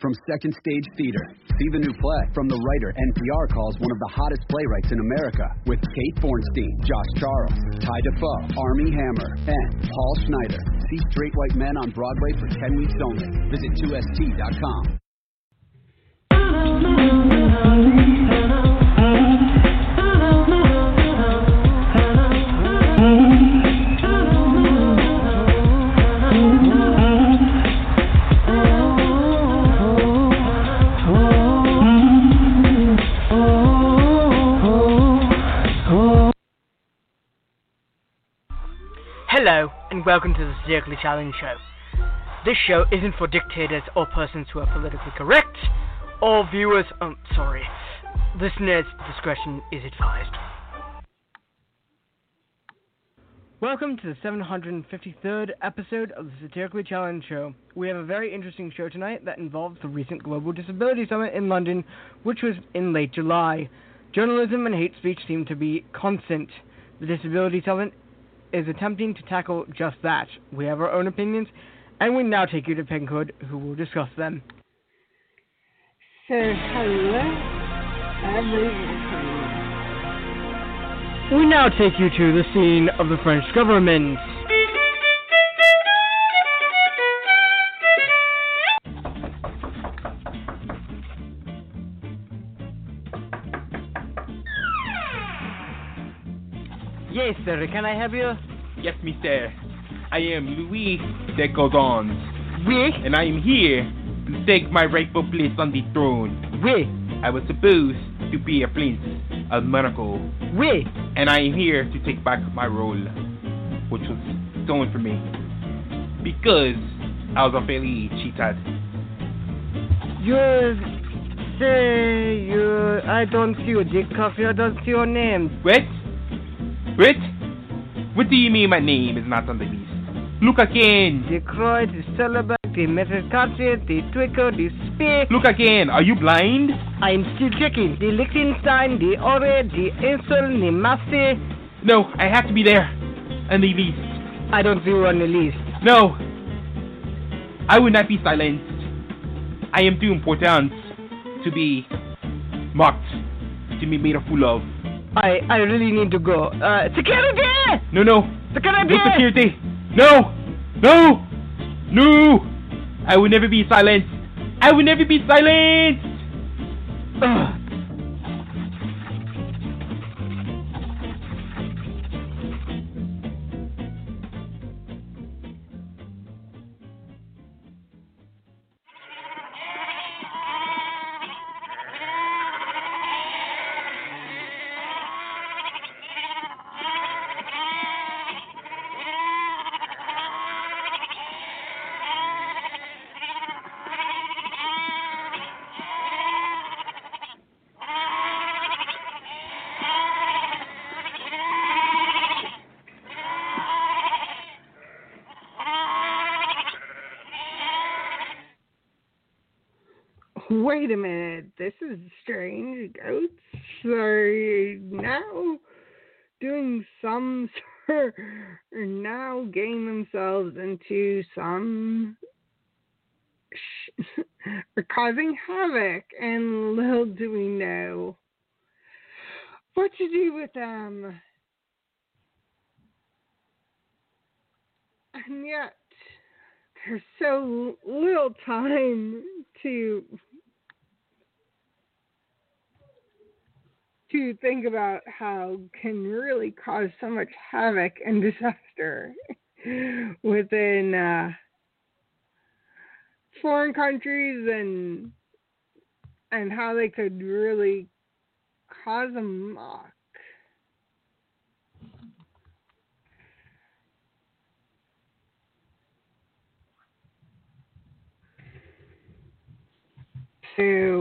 From Second Stage Theater, see the new play from the writer NPR calls one of the hottest playwrights in America with Kate Bornstein, Josh Charles, Ty Defoe, Armie Hammer, and Paul Schneider. See Straight White Men on Broadway for 10 weeks only. Visit 2st.com. Hello, and welcome to the Satirically Challenged Show. This show isn't for dictators or persons who are politically correct, or viewers, um, sorry, listeners' discretion is advised. Welcome to the 753rd episode of the Satirically Challenged Show. We have a very interesting show tonight that involves the recent Global Disability Summit in London, which was in late July. Journalism and hate speech seem to be constant. The Disability Summit is attempting to tackle just that. We have our own opinions, and we now take you to Pinkhood, who will discuss them. So, hello, everyone. We now take you to the scene of the French government. Yes, sir. Can I have you? Yes, mister. I am Louis de Gaudens, Oui, and I am here to take my rightful place on the throne. oui, I was supposed to be a prince of Monaco, oui. and I am here to take back my role, which was stolen from me, because I was unfairly cheated. You say you. I don't see your dick coffee. I don't see your name. What? What? What do you mean my name is not on the list? Look again! The Croix, the Celebek, the Metrocracy, the twinkle, the Speak. Look again! Are you blind? I'm still checking. The Liechtenstein, the Ore, the Insel, the Massey. No, I have to be there. On the list. I don't see you on the list. No! I will not be silenced. I am too important to be mocked, to be made a fool of. I I really need to go. Uh, security! No, no, Security! no security! No! No! No! I will never be silenced! I will never be silenced! Ugh. Wait a minute, this is strange. Goats are now doing some are now getting themselves into some, are causing havoc, and little do we know what to do with them. And yet, there's so little time to to think about how can really cause so much havoc and disaster within uh, foreign countries and and how they could really cause a mock. So,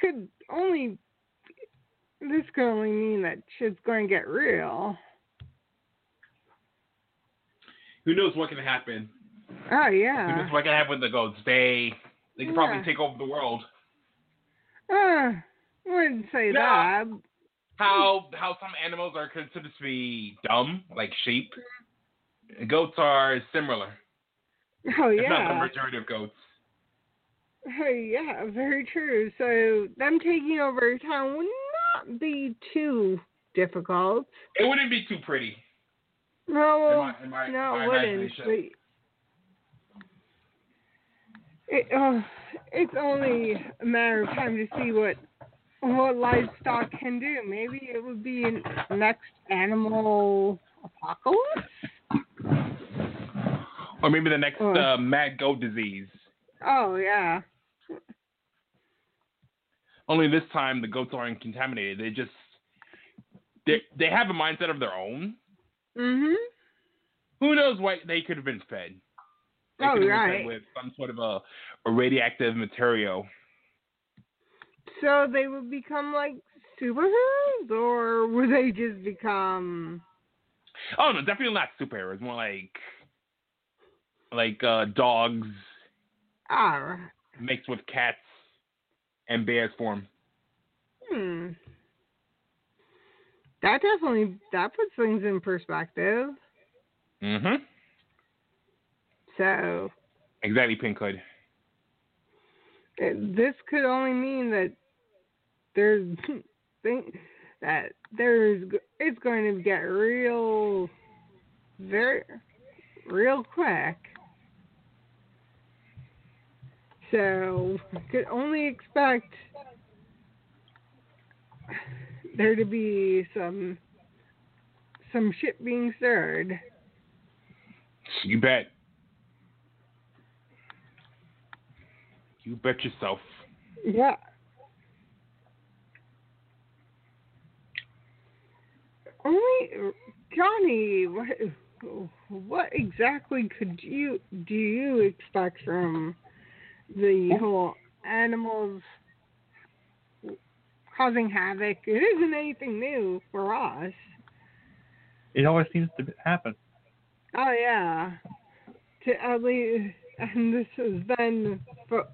could only this could only mean that shit's going to get real. Who knows what can happen? Oh Who yeah. knows what can happen with the goats? They they can Yeah. probably take over the world. Uh, I wouldn't say Yeah. that. How how some animals are considered to be dumb, like sheep. Goats are similar. Oh yeah. If not the majority of goats. Yeah, very true. So them taking over town would not be too difficult. It wouldn't be too pretty. No, in my, in my, no, it wouldn't. But it, uh, it's only a matter of time to see what what livestock can do. Maybe it would be an next animal apocalypse. Or maybe the next uh, mad goat disease. Oh yeah. Only this time the goats aren't contaminated. They just they they have a mindset of their own. Mhm. Who knows what they could have been fed? They Oh could have been right. fed with some sort of a, a radioactive material. So they would become like superheroes, or would they just become? Oh no, definitely not superheroes. More like like uh, dogs Ah, mixed with cats and bears form. hmm. That definitely that puts things in perspective. Mm-hmm. So Exactly, Pink Hood. this could only mean that there's think that there's it's going to get real, very, real quick. So could only expect there to be some some shit being stirred. You bet. You bet yourself. Yeah. Only Johnny, what what exactly could you do you expect from the whole animals causing havoc? It isn't anything new for us. It always seems to happen. Oh yeah. To uh, at least, and this has been fo-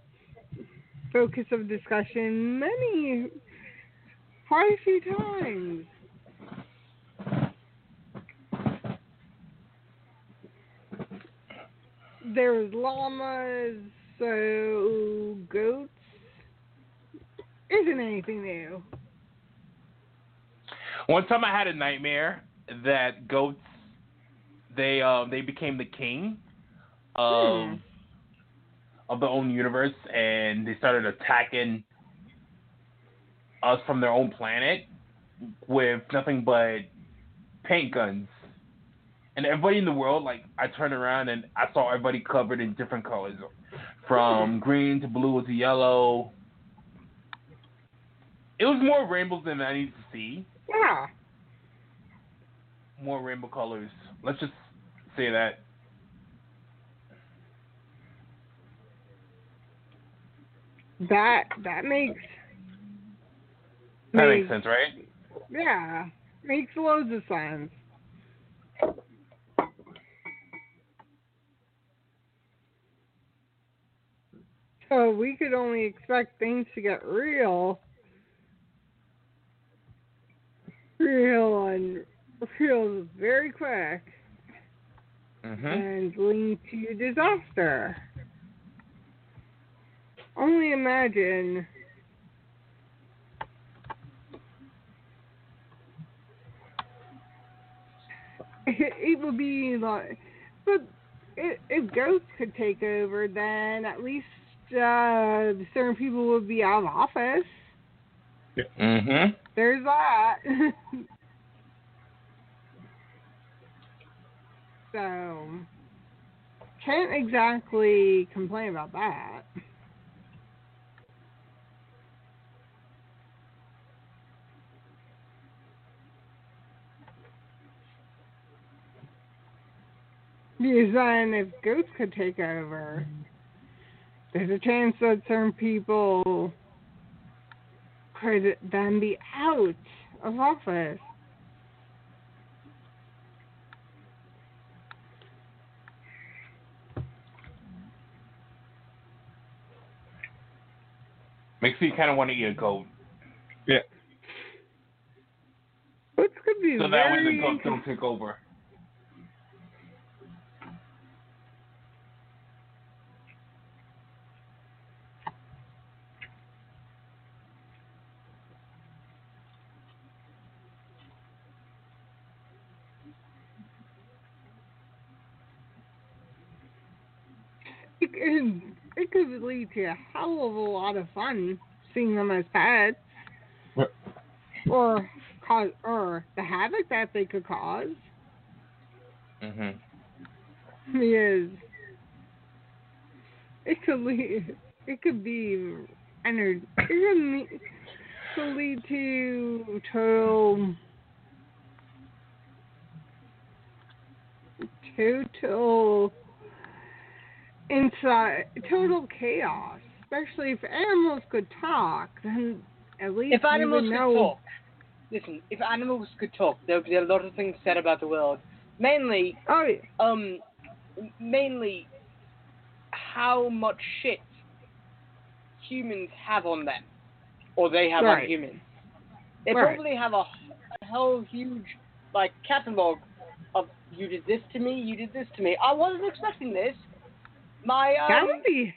focus of discussion many, quite a few times. There's llamas, so goats isn't anything new. One time I had a nightmare that goats they um they became the king of Hmm. of their own universe and they started attacking us from their own planet with nothing but paint guns. And everybody in the world, like I turned around and I saw everybody covered in different colors. From green to blue to yellow. It was more rainbows than I needed to see. Yeah. more rainbow colors. Let's just say that. That that makes That makes sense, right? Yeah, makes loads of sense. So we could only expect things to get real, real and real very quick, Mm-hmm. and lead to disaster. Only imagine it, it would be like, but if, if ghosts could take over, then at least uh, certain people would be out of office. Mm-hmm. There's that. so, can't exactly complain about that. Because then, if ghosts could take over, there's a chance that certain people could then be out of office. Makes me kind of want to eat a goat. Yeah. Which could be So that way very the goats don't take over. It, it could lead to a hell of a lot of fun seeing them as pets, Right. or cause or the havoc that they could cause. hmm Because it could lead, it could be ener- it could, me- could lead to total total inside total chaos. Especially if animals could talk, then at least If we animals would could know. talk, listen. If animals could talk, there would be a lot of things said about the world. Mainly, Oh, yeah. um, mainly how much shit humans have on them, or they have Right. on humans. They Right. probably have a, a whole huge like catalog of you did this to me, you did this to me. I wasn't expecting this. My um, that would be.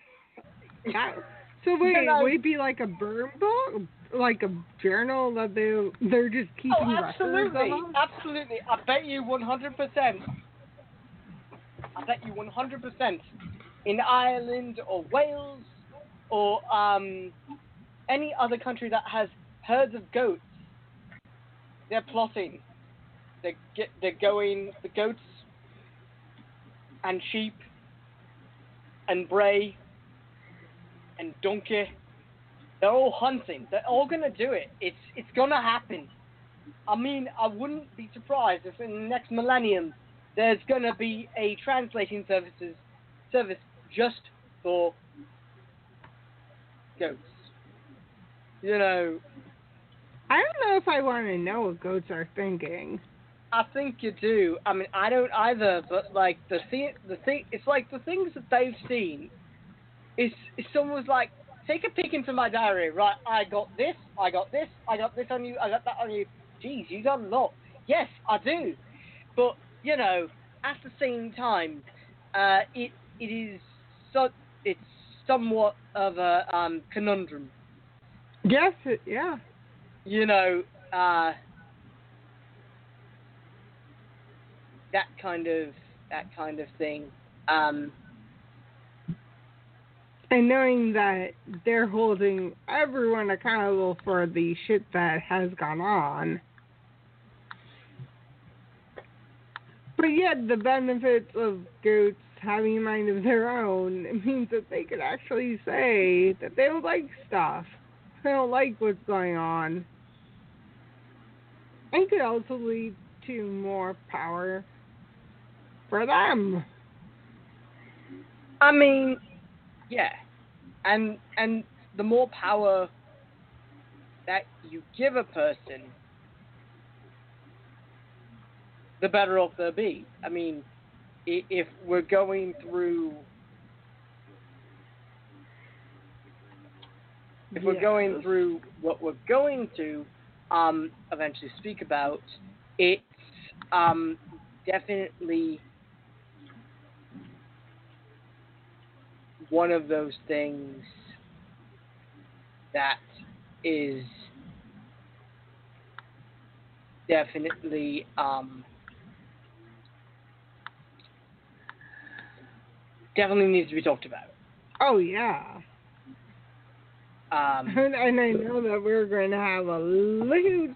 That, so wait, I- would it be like a burn book, like a journal that they they're just keeping Oh, absolutely, absolutely. I bet you 100%. I bet you 100% in Ireland or Wales or um, any other country that has herds of goats, they're plotting. They're, get, they're going, the goats and sheep and bray and donkey, they're all hunting. They're all to do it. It's, it's to happen. I mean, I wouldn't be surprised if in the next millennium there's to be a translating services service just for goats. You know, I don't know if I want to know what goats are thinking. I think you do. I mean, I don't either, but like the thing, the thing, it's like the things that they've seen. Is is someone's like, take a peek into my diary. Right, I got this, I got this, I got this on you, I got that on you. Geez, you got a lot. Yes, I do. But you know, at the same time, uh, it it is so it's somewhat of a um, conundrum. Yes, yeah. you know, uh, that kind of that kind of thing. Um, And knowing that they're holding everyone accountable for the shit that has gone on. But yet, the benefits of goats having a mind of their own it means that they could actually say that they don't like stuff. They don't like what's going on. And could also lead to more power for them. I mean, yeah, and and the more power that you give a person, the better off they'll be. I mean, if we're going through if we're going through what we're going to um, eventually speak about, it's um, definitely one of those things that is definitely um, definitely needs to be talked about. Oh, yeah. Um, And, and I know that we're going to have a huge.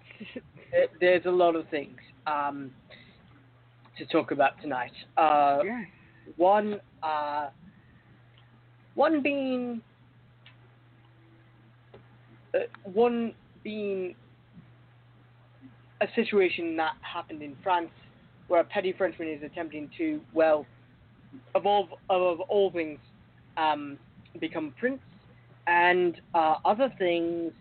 there's a lot of things um, to talk about tonight. Uh, Yeah. one, uh, one being, uh, one being a situation that happened in France, where a petty Frenchman is attempting to, well, of all of all things, um, become prince, and uh, other things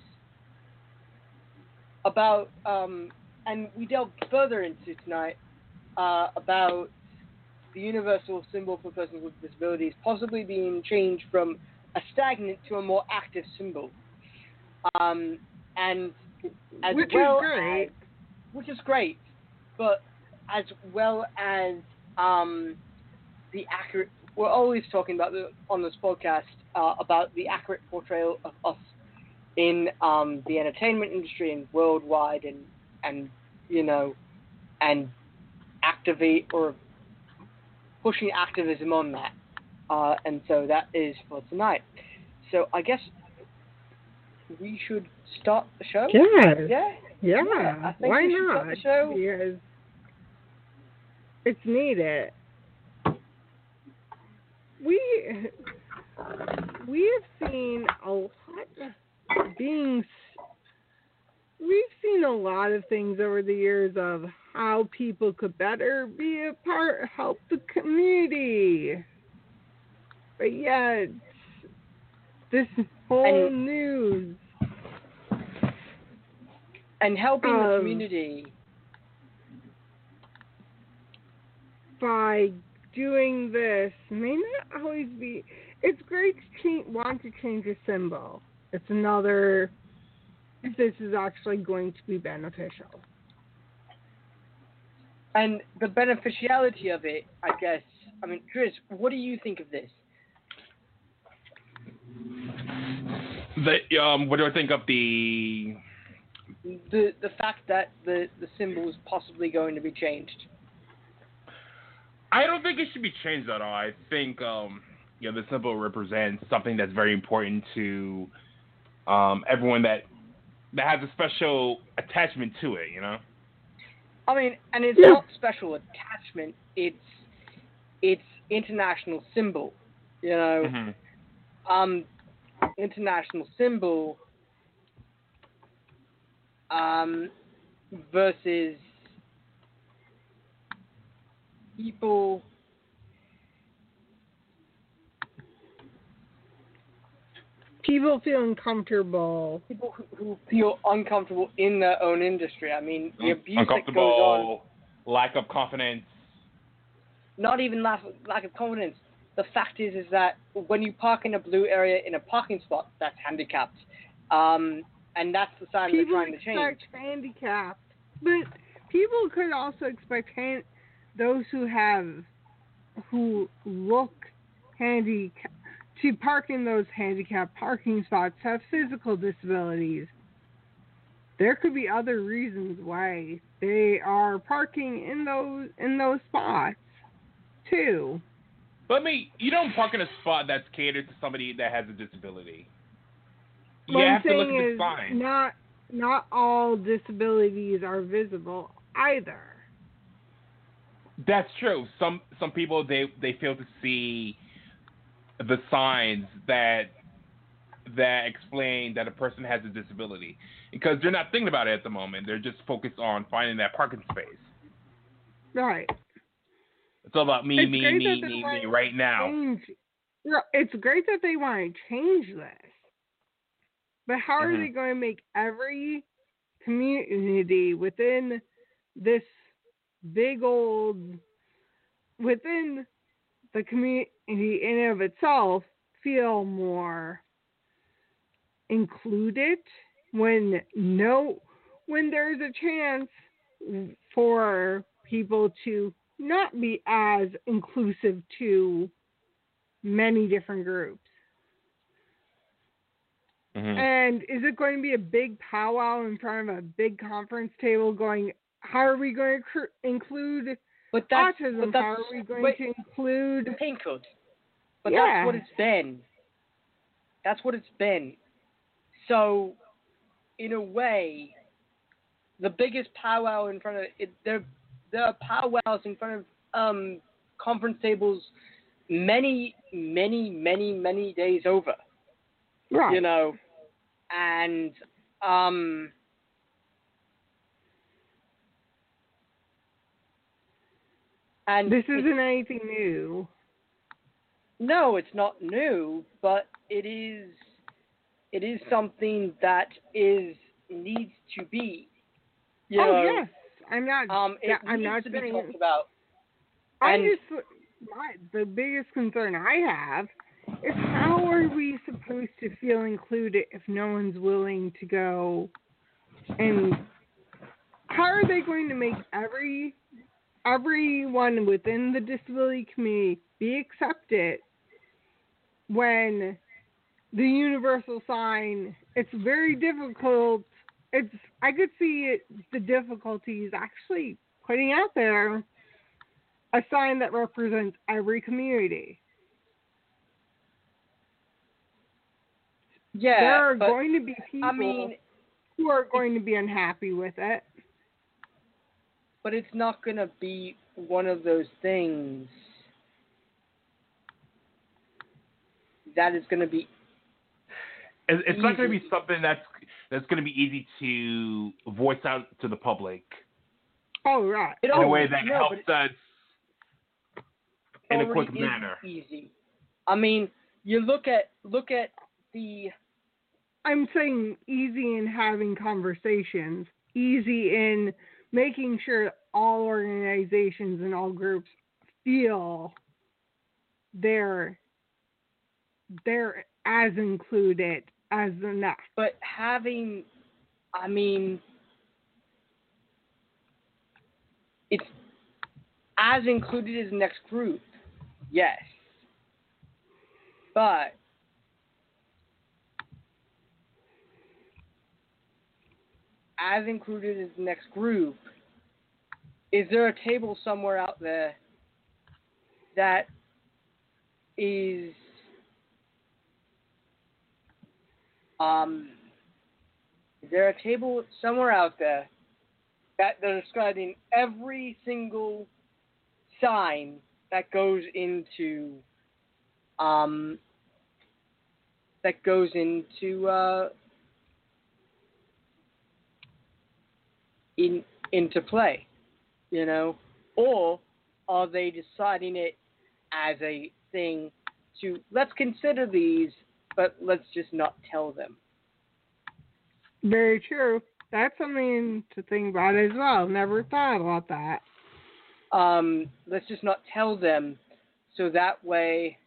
about, um, and we delved further into tonight uh, about the universal symbol for persons with disabilities possibly being changed from a stagnant to a more active symbol. Um, and as Which well is great. as- which is great, but as well as um, the accurate, we're always talking about the, on this podcast uh, about the accurate portrayal of us in um, the entertainment industry and worldwide, and and you know, and activate or pushing activism on that. uh, and so that is for tonight. So I guess we should start the show. Yeah. Yeah. Yeah. Yeah, Why we should start not? the show. Because it's needed. We we have seen a lot of being. We've seen a lot of things over the years of how people could better be a part, help the community. But yet, this whole And- news And helping the Um, community. by doing this may not always be. It's great to change, want to change a symbol. It's another. If this is actually going to be beneficial. And the beneficiality of it, I guess. I mean, Chris, what do you think of this? The um, what do I think of the? The the fact that the the symbol is possibly going to be changed. I don't think it should be changed at all. I think um, you know the symbol represents something that's very important to um, everyone that that has a special attachment to it. You know. I mean, and it's Yeah. not special attachment. It's it's international symbol. You know, Mhm. um, international symbol um, versus people People feel uncomfortable. people who, who feel uncomfortable in their own industry. I mean, the abuse that goes on. Uncomfortable, lack of confidence. Not even lack, lack of confidence. The fact is, is that when you park in a blue area in a parking spot, that's handicapped, um, and that's the sign People they're trying to change. expect handicapped, but people could also expect hand, those who have who look handicapped to park in those handicapped parking spots have physical disabilities. There could be other reasons why they are parking in those in those spots too. But me you don't park in a spot that's catered to somebody that has a disability. You I'm have to look at the sign. not not all disabilities are visible either. That's true. Some some people they they fail to see the signs that that explain that a person has a disability because they're not thinking about it at the moment. They're just focused on finding that parking space. Right. It's all about me, It's me, me, me, me right now. Change. It's great that they want to change this, but how are Mhm. they going to make every community within this big old within the community in and of itself feel more included when no when there's a chance for people to not be as inclusive to many different groups. Mhm. And is it going to be a big powwow in front of a big conference table going, how are we going to cr- include But that's, autism? but How are we going wait, to include. the paint. But Yeah. that's what it's been. That's what it's been. So, in a way, the biggest powwow in front of it, there, there are powwows in front of um, conference tables many, many, many, many days over. Right. You know, and um, and this isn't anything new. No, it's not new, but it is it is something that is needs to be. You oh, know, yes. I'm not. Um, yeah, I'm not to be talked about. I and- just. My, the biggest concern I have is how are we supposed to feel included if no one's willing to go and how are they going to make every everyone within the disability community be accepted when the universal sign it's very difficult. It's i could see it, the difficulties actually putting out there a sign that represents every community. Yeah there are going to be people I mean, who are going to be unhappy with it but it's not gonna be one of those things that is gonna be It's, it's not going to be something that's that's going to be easy to voice out to the public Oh right. It in a way that no, helps us in a quick manner. Easy. I mean, you look at look at the I'm saying easy in having conversations, easy in making sure all organizations and all groups feel they're they're as included as enough. but having I mean it's as included as the next group. Yes. But as included in the next group, is there a table somewhere out there that is um is there a table somewhere out there that they're describing every single sign that goes into um that goes into uh in into play you know or are they deciding it as a thing to let's consider these but let's just not tell them Very true. That's something to think about as well. Never thought about that. um, let's just not tell them so that way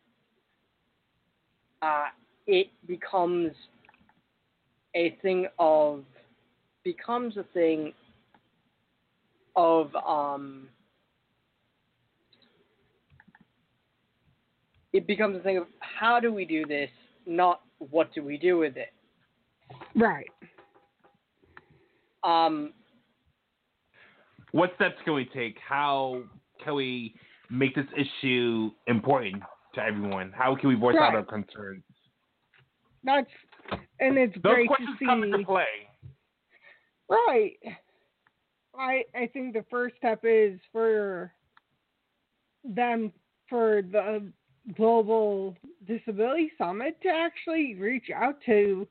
uh, it becomes a thing of becomes a thing of um it becomes a thing of how do we do this not what do we do with it Right. um What steps can we take? How can we make this issue important to everyone? How can we voice out our concerns? That's and it's Those great to questions come into play. Right. I I think the first step is for them for the global disability summit to actually reach out to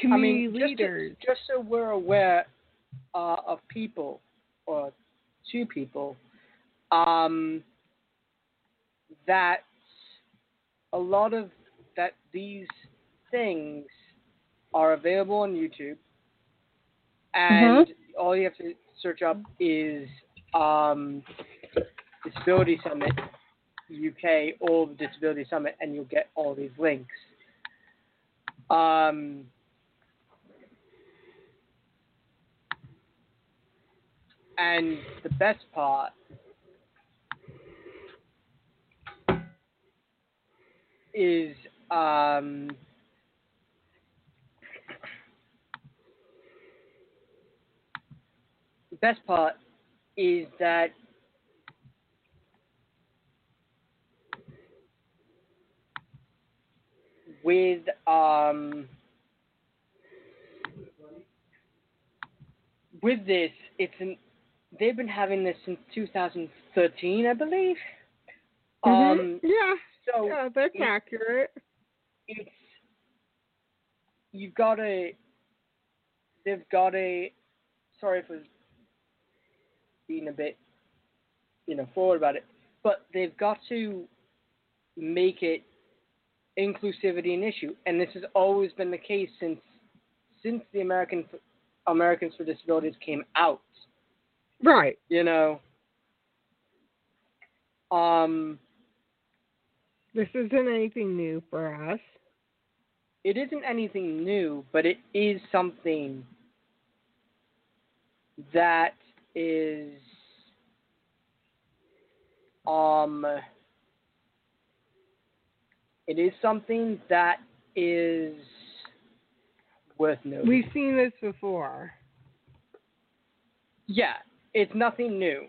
community I mean, just, leaders. To, just so we're aware uh, of people or two people um, that a lot of that these things are available on YouTube, and all you have to search up is um, Disability Summit UK or the Disability Summit, and you'll get all these links. Um, and the best part is um, best part is that with um, with this, it's an they've been having this since 2013, I believe. Mhm. Um, yeah, so yeah, that's it- accurate. it's you've got to they've got to sorry for being a bit you know forward about it but they've got to make it inclusivity an issue and this has always been the case since since the American Americans for Disabilities came out Right. you know um This isn't anything new for us. it isn't anything new, but it is something that is um it is something that is worth noting. We've seen this before. yeah, it's nothing new.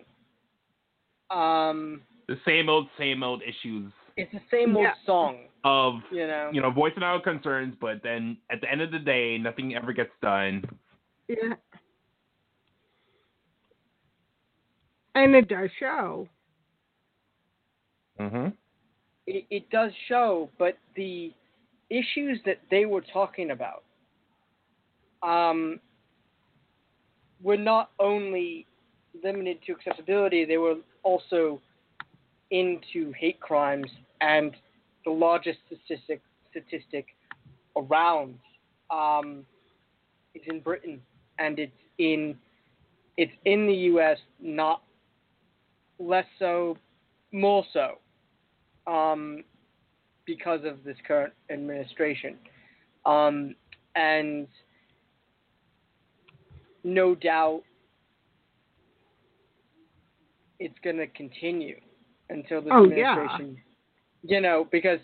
Um The same old, same old issues it's the same old Yeah. song, of you know. you know voicing our concerns, but then at the end of the day, nothing ever gets done. Yeah. And it does show. Mm-hmm. it, it does show, but the issues that they were talking about um, were not only limited to accessibility, they were also into hate crimes and the largest statistic statistic around um, is in Britain and it's in it's in the U.S. not less so, more so um, because of this current administration. Um, and no doubt it's going to continue until this Oh, yeah. administration, you know, because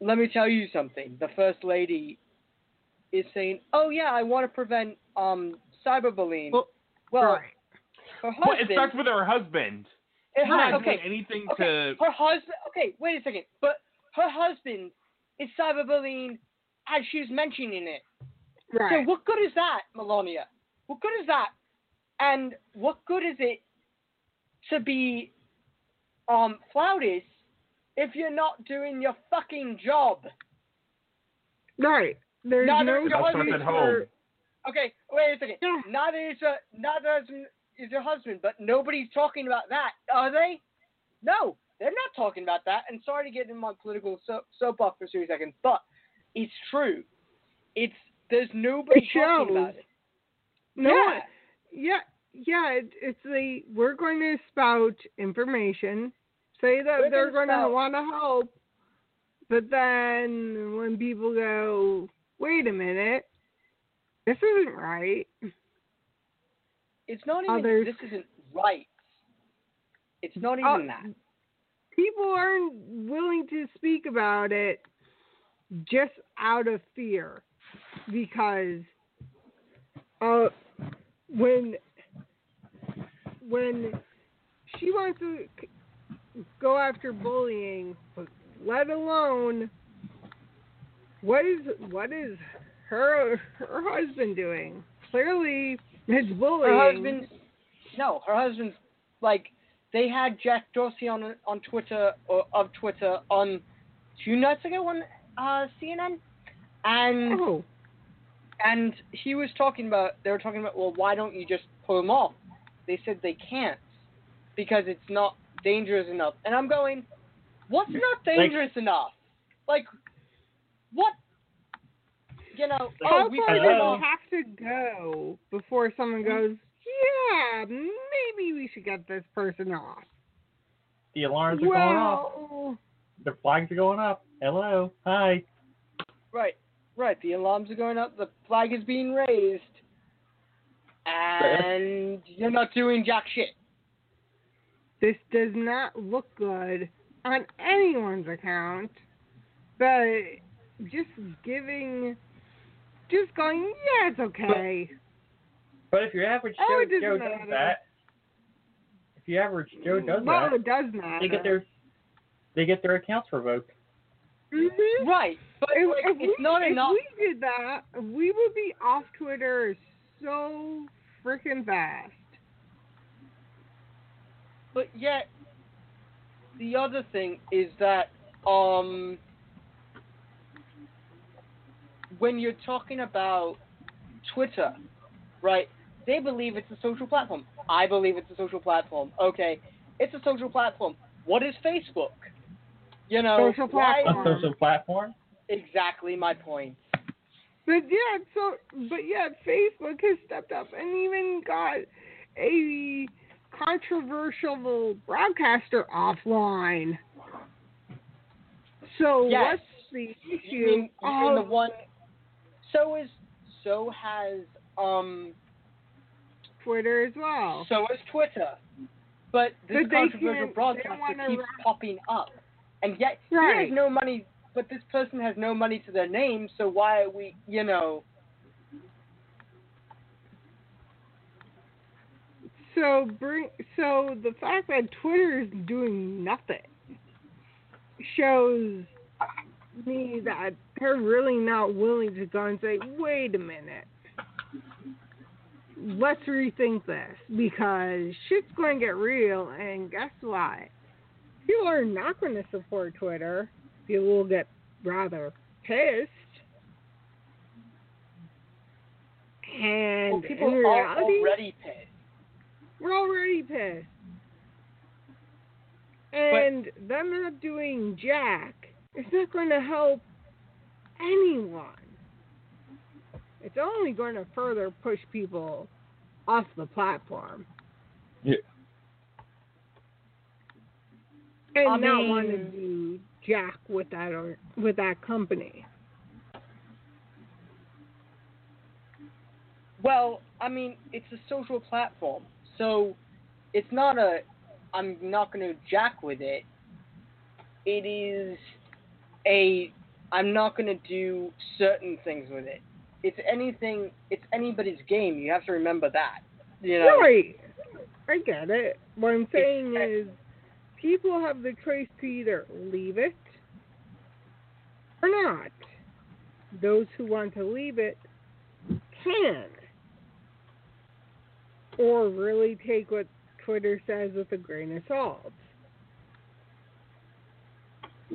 let me tell you something. The First Lady is saying, oh, yeah, I want to prevent um, cyberbullying. Well, well right. Her Well, it starts with her husband. it She's not has- okay, doing anything okay, to. her husband. Okay, wait a second. But her husband is cyberbullying as she's mentioning it. Right. So what good is that, Melania? What good is that? And what good is it to be um flouted if you're not doing your fucking job? right. There's Neither no is your That at home. Okay, wait a second. Yeah. Neither is your neither is, is your husband, but nobody's talking about that, are they? No, they're not talking about that. And sorry to get in my political so- soapbox for two seconds, but it's true. It's there's nobody It talking about it. No. yeah. Yeah. Yeah. It, it's the we're going to spout information, say that We're they're going to want to help, but then when people go, wait a minute, this isn't right. It's not even Others- this isn't right. It's not even Uh, that. People aren't willing to speak about it just out of fear because uh, when when she wants to go after bullying, let alone what is what is her her husband doing? Clearly, it's bullying. Her husband No, her husband's like they had Jack Dorsey on on Twitter or of Twitter on two nights ago on uh, CNN, and Oh, and he was talking about they were talking about well why don't you just pull him off? They said they can't because it's not dangerous enough. And I'm going, what's not dangerous enough? Like what? You know, how oh we far pulled does him it have to go before someone mm-hmm. goes, yeah, maybe we should get this person off? The alarms are going off. The flags are going up. Hello. Hi. Right, right. The alarms are going up. The flag is being raised, and you're not doing jack shit. this does not look good on anyone's account, but just giving, just going, yeah, it's okay. But if your average Oh, Joe, it doesn't Joe does matter. that, if your average Joe does well, that, it does matter. they get their they get their accounts revoked. Mhm. Right, but If, like, if it's we, not if enough. we did that, we would be off Twitter so freaking fast. But yet, the other thing is that um, when you're talking about Twitter, right? They believe it's a social platform. I believe it's a social platform. Okay, it's a social platform. What is Facebook? You know, Social why- A platform. social platform. Exactly my point. But yeah, so but yeah, Facebook has stepped up and even got a controversial broadcaster offline. So Yes. what's the You issue? mean, you mean the one? So is so has um Twitter as well. so is Twitter, but this But controversial can't- they don't broadcaster keeps ra- popping up, and yet he Right. has no money. But this person has no money to their name, so why are we, you know? So bring so the fact that Twitter is doing nothing shows me that they're really not willing to go and say, wait a minute. Let's rethink this because shit's going to get real, and guess what? People are not going to support Twitter. People will get rather pissed. And Well, people in are already pissed. we're already pissed. And them not doing jack is not going to help anyone. It's only going to further push people off the platform. Yeah. And I not want to do jack with that or with that company. Well, I mean, it's a social platform, so it's not a. I'm not going to jack with it. It is a. I'm not going to do certain things with it. It's anything. It's anybody's game. You have to remember that. You know. Right. I get it. What I'm saying is people have the choice to either leave it or not. Those who want to leave it can. Or really take what Twitter says with a grain of salt.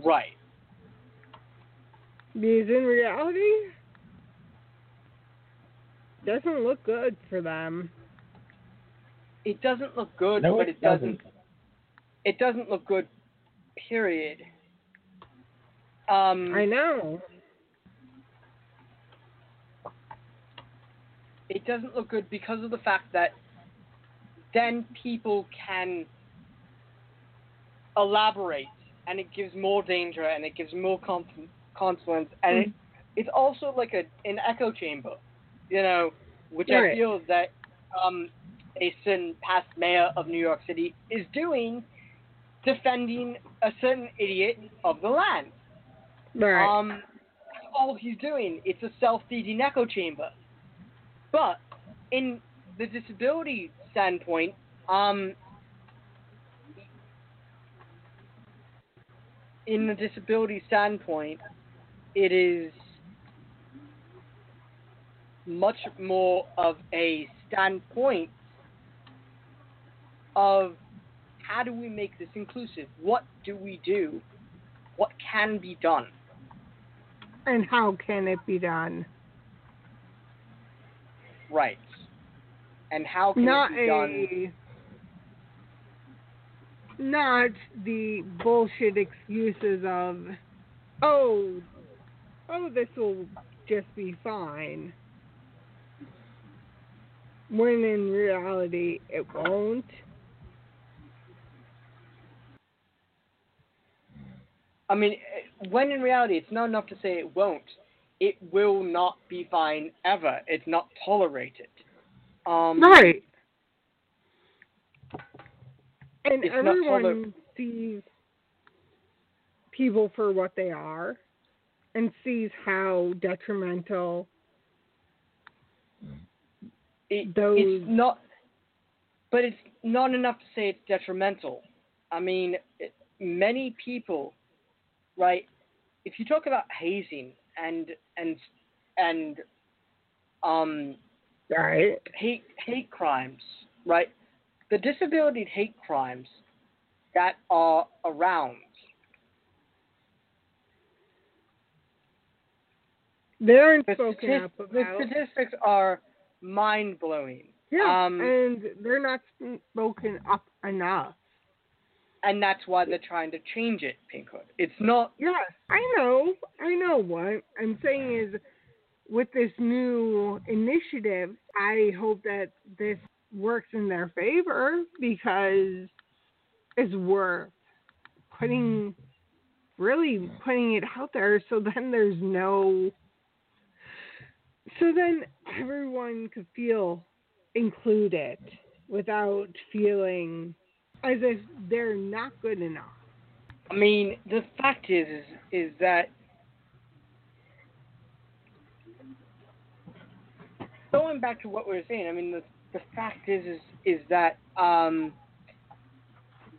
Right. Because in reality, doesn't look good for them. It doesn't look good, No, but it it doesn't. doesn't. It doesn't look good. Period. Um. I know. it doesn't look good because of the fact that then people can elaborate and it gives more danger and it gives more con- consequence and it, it's also like a an echo chamber you know which i Right. feel that um a certain past mayor of new york city is doing defending a certain idiot of the land Right. um, all he's doing. It's a self-feeding echo chamber. But in the disability standpoint, um, in the disability standpoint, it is much more of a standpoint of how do we make this inclusive? What do we do? What can be done? and how can it be done? Right. And how can not it be done? a not the bullshit excuses of oh oh this will just be fine when in reality it won't I mean, when in reality, it's not enough to say it won't. It will not be fine ever. It's not tolerated. Um, right and everyone toler- sees people for what they are and sees how detrimental It, those it's not, but it's not enough to say it's detrimental. I mean, it, many people, right? If you talk about hazing and and and um, right hate hate crimes, right? The disability hate crimes that are around. They aren't The, spoken up the statistics are mind blowing. Yeah, Um, and they're not spoken up enough. and that's why they're trying to change it, Pinkhood. It's not Yes, I know. I know what I'm saying is with this new initiative, I hope that this works in their favor because it's worth putting really putting it out there so then there's no so then everyone could feel included without feeling as if they're not good enough. I mean, the fact is, is, is that going back to what we were saying. I mean, the the fact is, is, is that um,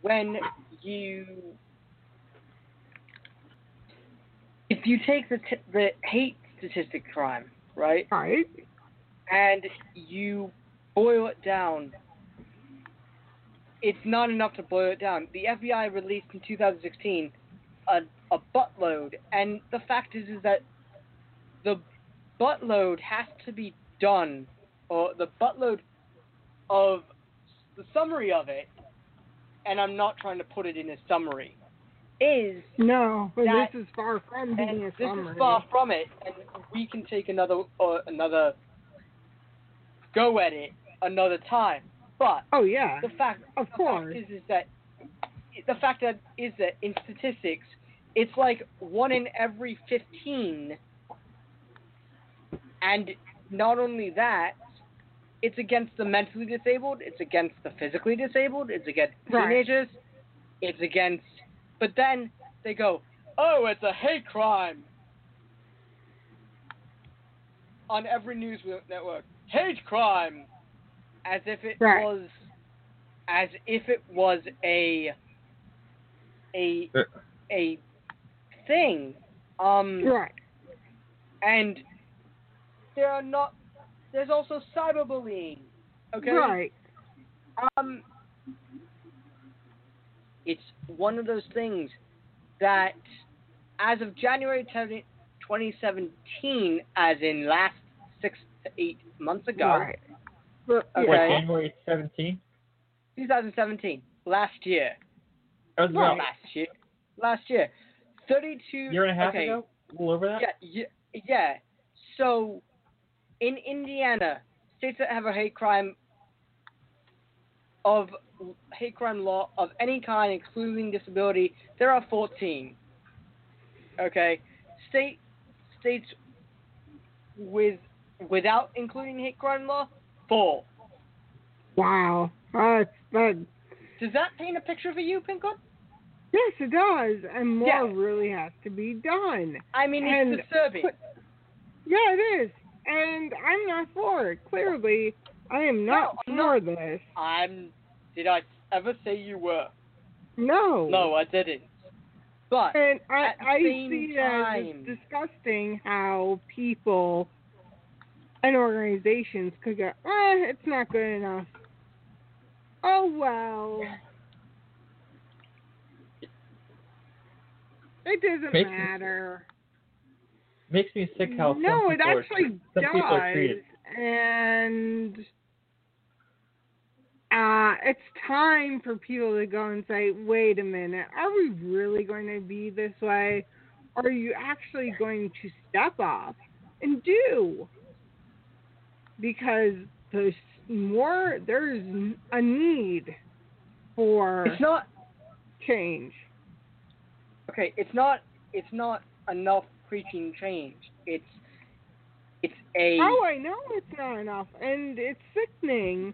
when you if you take the t- the hate statistic crime, right, Right. and you boil it down, it's not enough to boil it down. The FBI released in 2016 a, a buttload, and the fact is is that the buttload has to be done, or the buttload of the summary of it, and I'm not trying to put it in a summary, is No, but That- this is far from being a this summary. is far from it, and we can take another uh, another go at it another time. But oh yeah, the fact, of the course. fact is, is that the fact that is that in statistics, it's like one in every fifteen, and not only that, it's against the mentally disabled, it's against the physically disabled, it's against Right. teenagers, it's against. But then they go, "Oh, it's a hate crime." On every news network, hate crime, as if it Right. was, as if it was a, a, Uh. a thing. Um, Right. and there are not. There's also cyberbullying. Okay. Right. Um, it's one of those things that, as of January 10, 2017, as in last six to eight months ago, Right. Okay. What. January 17th? 2017, last year, That well, about last year, last year, 32 year and a half okay, ago? A little over that? Yeah, yeah, yeah. So, in Indiana, states that have a hate crime of hate crime law of any kind, excluding disability, there are 14. Okay, state states with without including hate crime law, four. Wow. That's that. Does that paint a picture for you, Pinkhood? Yes, it does, and more Yeah. really has to be done. I mean, And it's disturbing. put- Yeah, it is, and I'm not for it. Clearly, I am not No, I'm for not. this. I'm. Did I ever say you were? No. No, I didn't. But And I, At the I same see it as time- it's disgusting how people and organizations could go, eh, it's not good enough. Oh well. It doesn't Makes me- matter. Makes me sick how no, some it people are, actually some does, people are treated. and uh, it's time for people to go and say, "Wait a minute, are we really going to be this way? Are you actually going to step up and do?" Because there's more, there's a need for it's not change. okay. It's not. It's not enough preaching change. It's. It's a. Oh, I know it's not enough, and it's sickening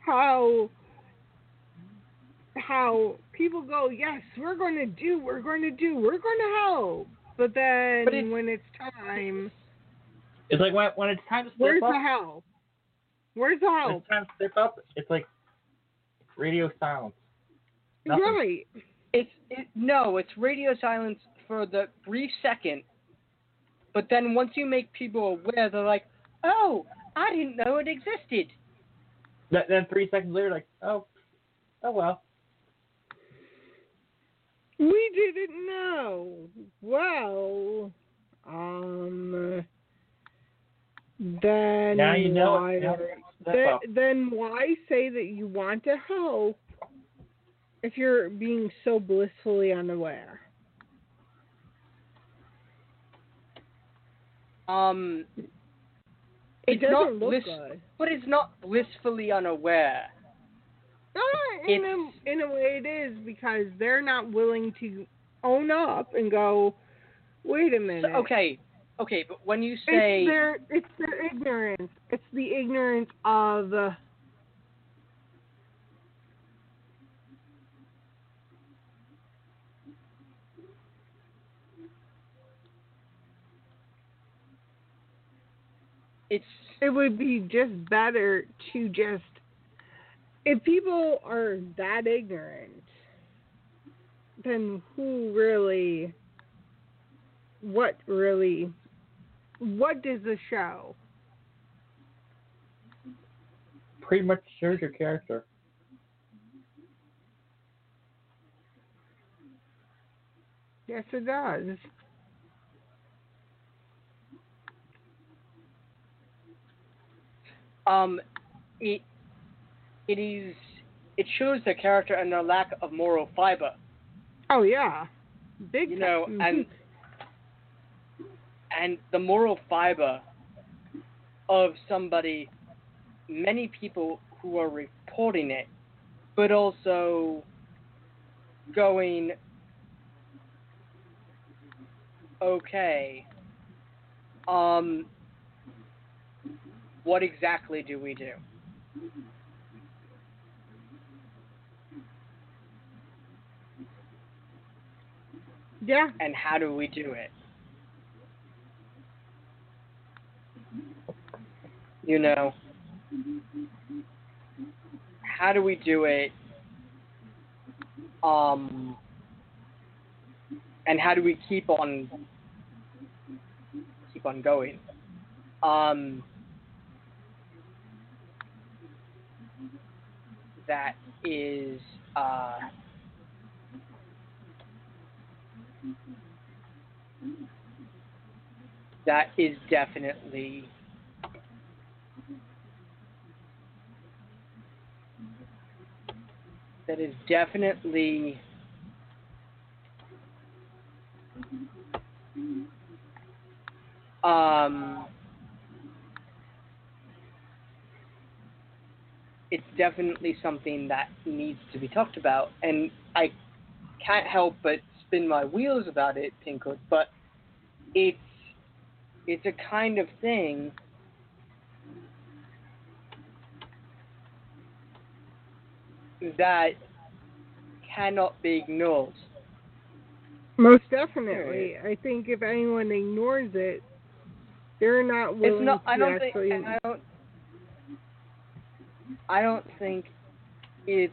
how how people go, yes, we're going to do, we're going to do, we're going to help, but then But it's- when it's time, It's like when, when it's time to step where's up, the help? Where's the when help? it's time to step up, it's like radio silence. Nothing. Right. It's it, no. It's radio silence for the brief second, but then once you make people aware, they're like, "Oh, I didn't know it existed." Then, then three seconds later, like, oh, oh well. We didn't know. Well, um, then Now you know why? it. Now step up. then why say that you want to help if you're being so blissfully unaware? Um, It It's doesn't not look bliss- good. but it's not blissfully unaware. Uh, in a in a way, it is because they're not willing to own up and go. Wait a So, minute. okay, okay, but when you say It's their it's their ignorance. It's the ignorance of. Uh, it's it would be just better to just if people are that ignorant then who really what really what does the show? Pretty much shows your character. Yes, it does. Um, it it is it shows their character and their lack of moral fiber. Oh yeah, big. You know, time. and and the moral fiber of somebody, many people who are reporting it, but also going, okay, um, what exactly do we do? yeah, And how do we do it? You know, how do we do it? Um, and how do we keep on keep on going? Um, that is uh, that is definitely that is definitely um it's definitely something that needs to be talked about and I can't help but spin my wheels about it, Pinkhood, but it's it's a kind of thing that cannot be ignored. most definitely. I think if anyone ignores it, they're not willing It's not. to I don't actually. think. I don't. I don't think it's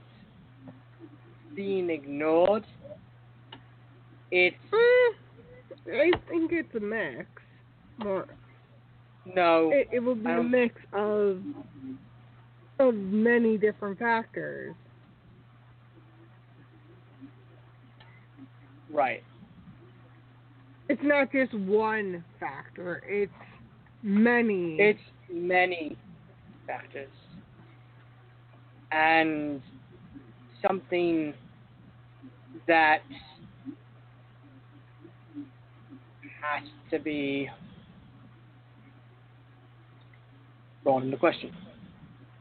being ignored. It's Eh, I think it's a mix. More, no. it, it will be a mix of of many different factors. right. It's not just one factor. It's many. It's many factors. And something that has to be brought into question.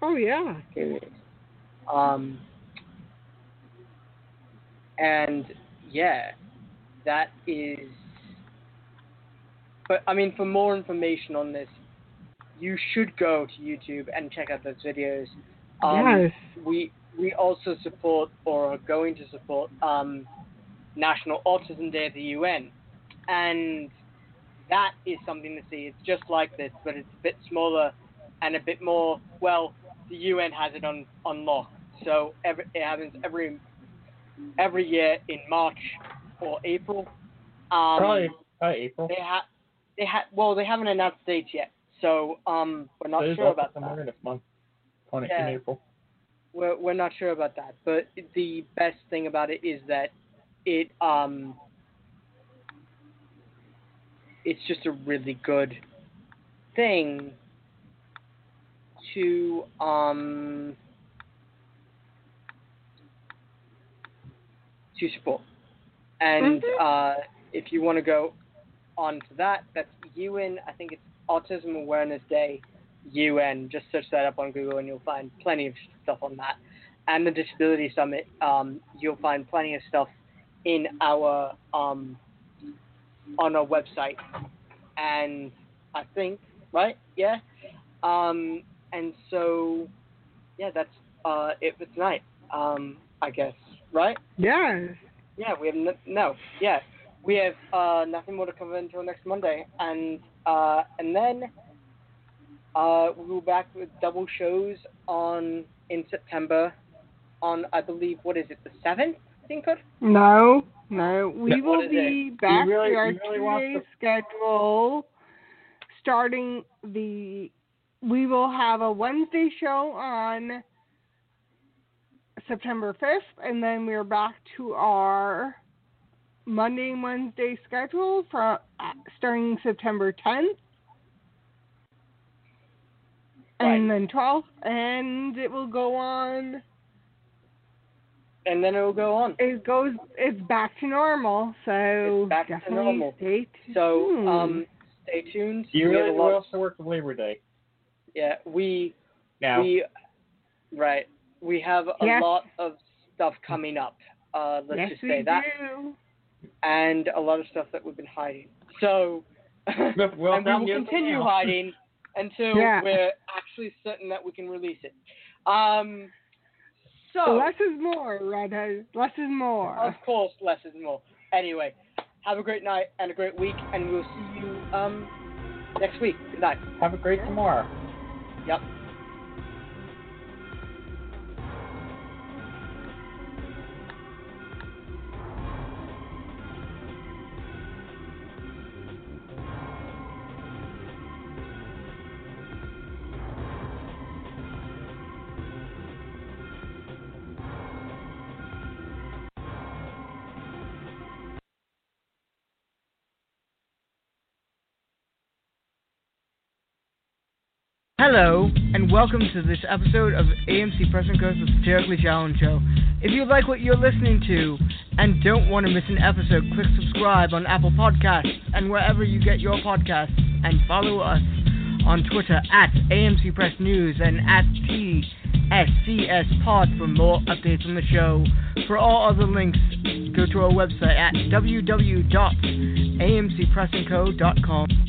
oh yeah. Period. Um, and yeah, that is. But I mean, for more information on this, you should go to YouTube and check out those videos. Um, yes. We we also support or are going to support um, National Autism Day at the UN, and that is something to see. It's just like this, but it's a bit smaller and a bit more. Well, the UN has it on on lock, so every, it happens every every year in March or April. Um, probably, probably April. They have they ha- well they haven't announced dates yet, so um we're not There's sure about somewhere that. this month. On it Yeah. in April. We're we're not sure about that, but the best thing about it is that it um it's just a really good thing to um to support. And Mhm. uh, if you want to go on to that, that's UN. I think it's Autism Awareness Day UN. Just search that up on Google and you'll find plenty of stuff on that. And the Disability Summit, um, you'll find plenty of stuff in our um, on our website. And I think right, yeah. Um, and so, yeah, that's uh, it for tonight. Um, I guess right. Yeah. Yeah, we have no, no yeah, we have uh, nothing more to cover until next Monday, and uh, and then uh, we'll be back with double shows on in September, on I believe what is it the seventh I think could? No, no. We No, will is be back really- to our really two-day schedule starting the. We will have a Wednesday show on September 5th, and then we're back to our Monday and Wednesday schedule from uh, starting September 10th. And then 12, and it will go on And then it will go on. it goes it's back to normal so It's back to definitely normal. stay So, um, stay tuned. You We really a lot- also work with Labor Day? Yeah, we Now, we right. We have a Yes. lot of stuff coming up. Uh, let's yes just we say that, do and a lot of stuff that we've been hiding. So, Well, and we will continue hiding until Yeah. we're actually certain that we can release it. Um, so, So less is more Redhood less is more of course, less is more. Anyway, have a great night and a great week, and we'll see you um next week. Good night. have a great tomorrow. Yep. Hello, and welcome to this episode of AMC Press and Coast, the Satirically Challenged Show. If you like what you're listening to and don't want to miss an episode, click subscribe on Apple Podcasts and wherever you get your podcasts, and follow us on Twitter at AMC Press News and at TSCS Pod for more updates on the show. For all other links, go to our website at www.amcpressandco.com.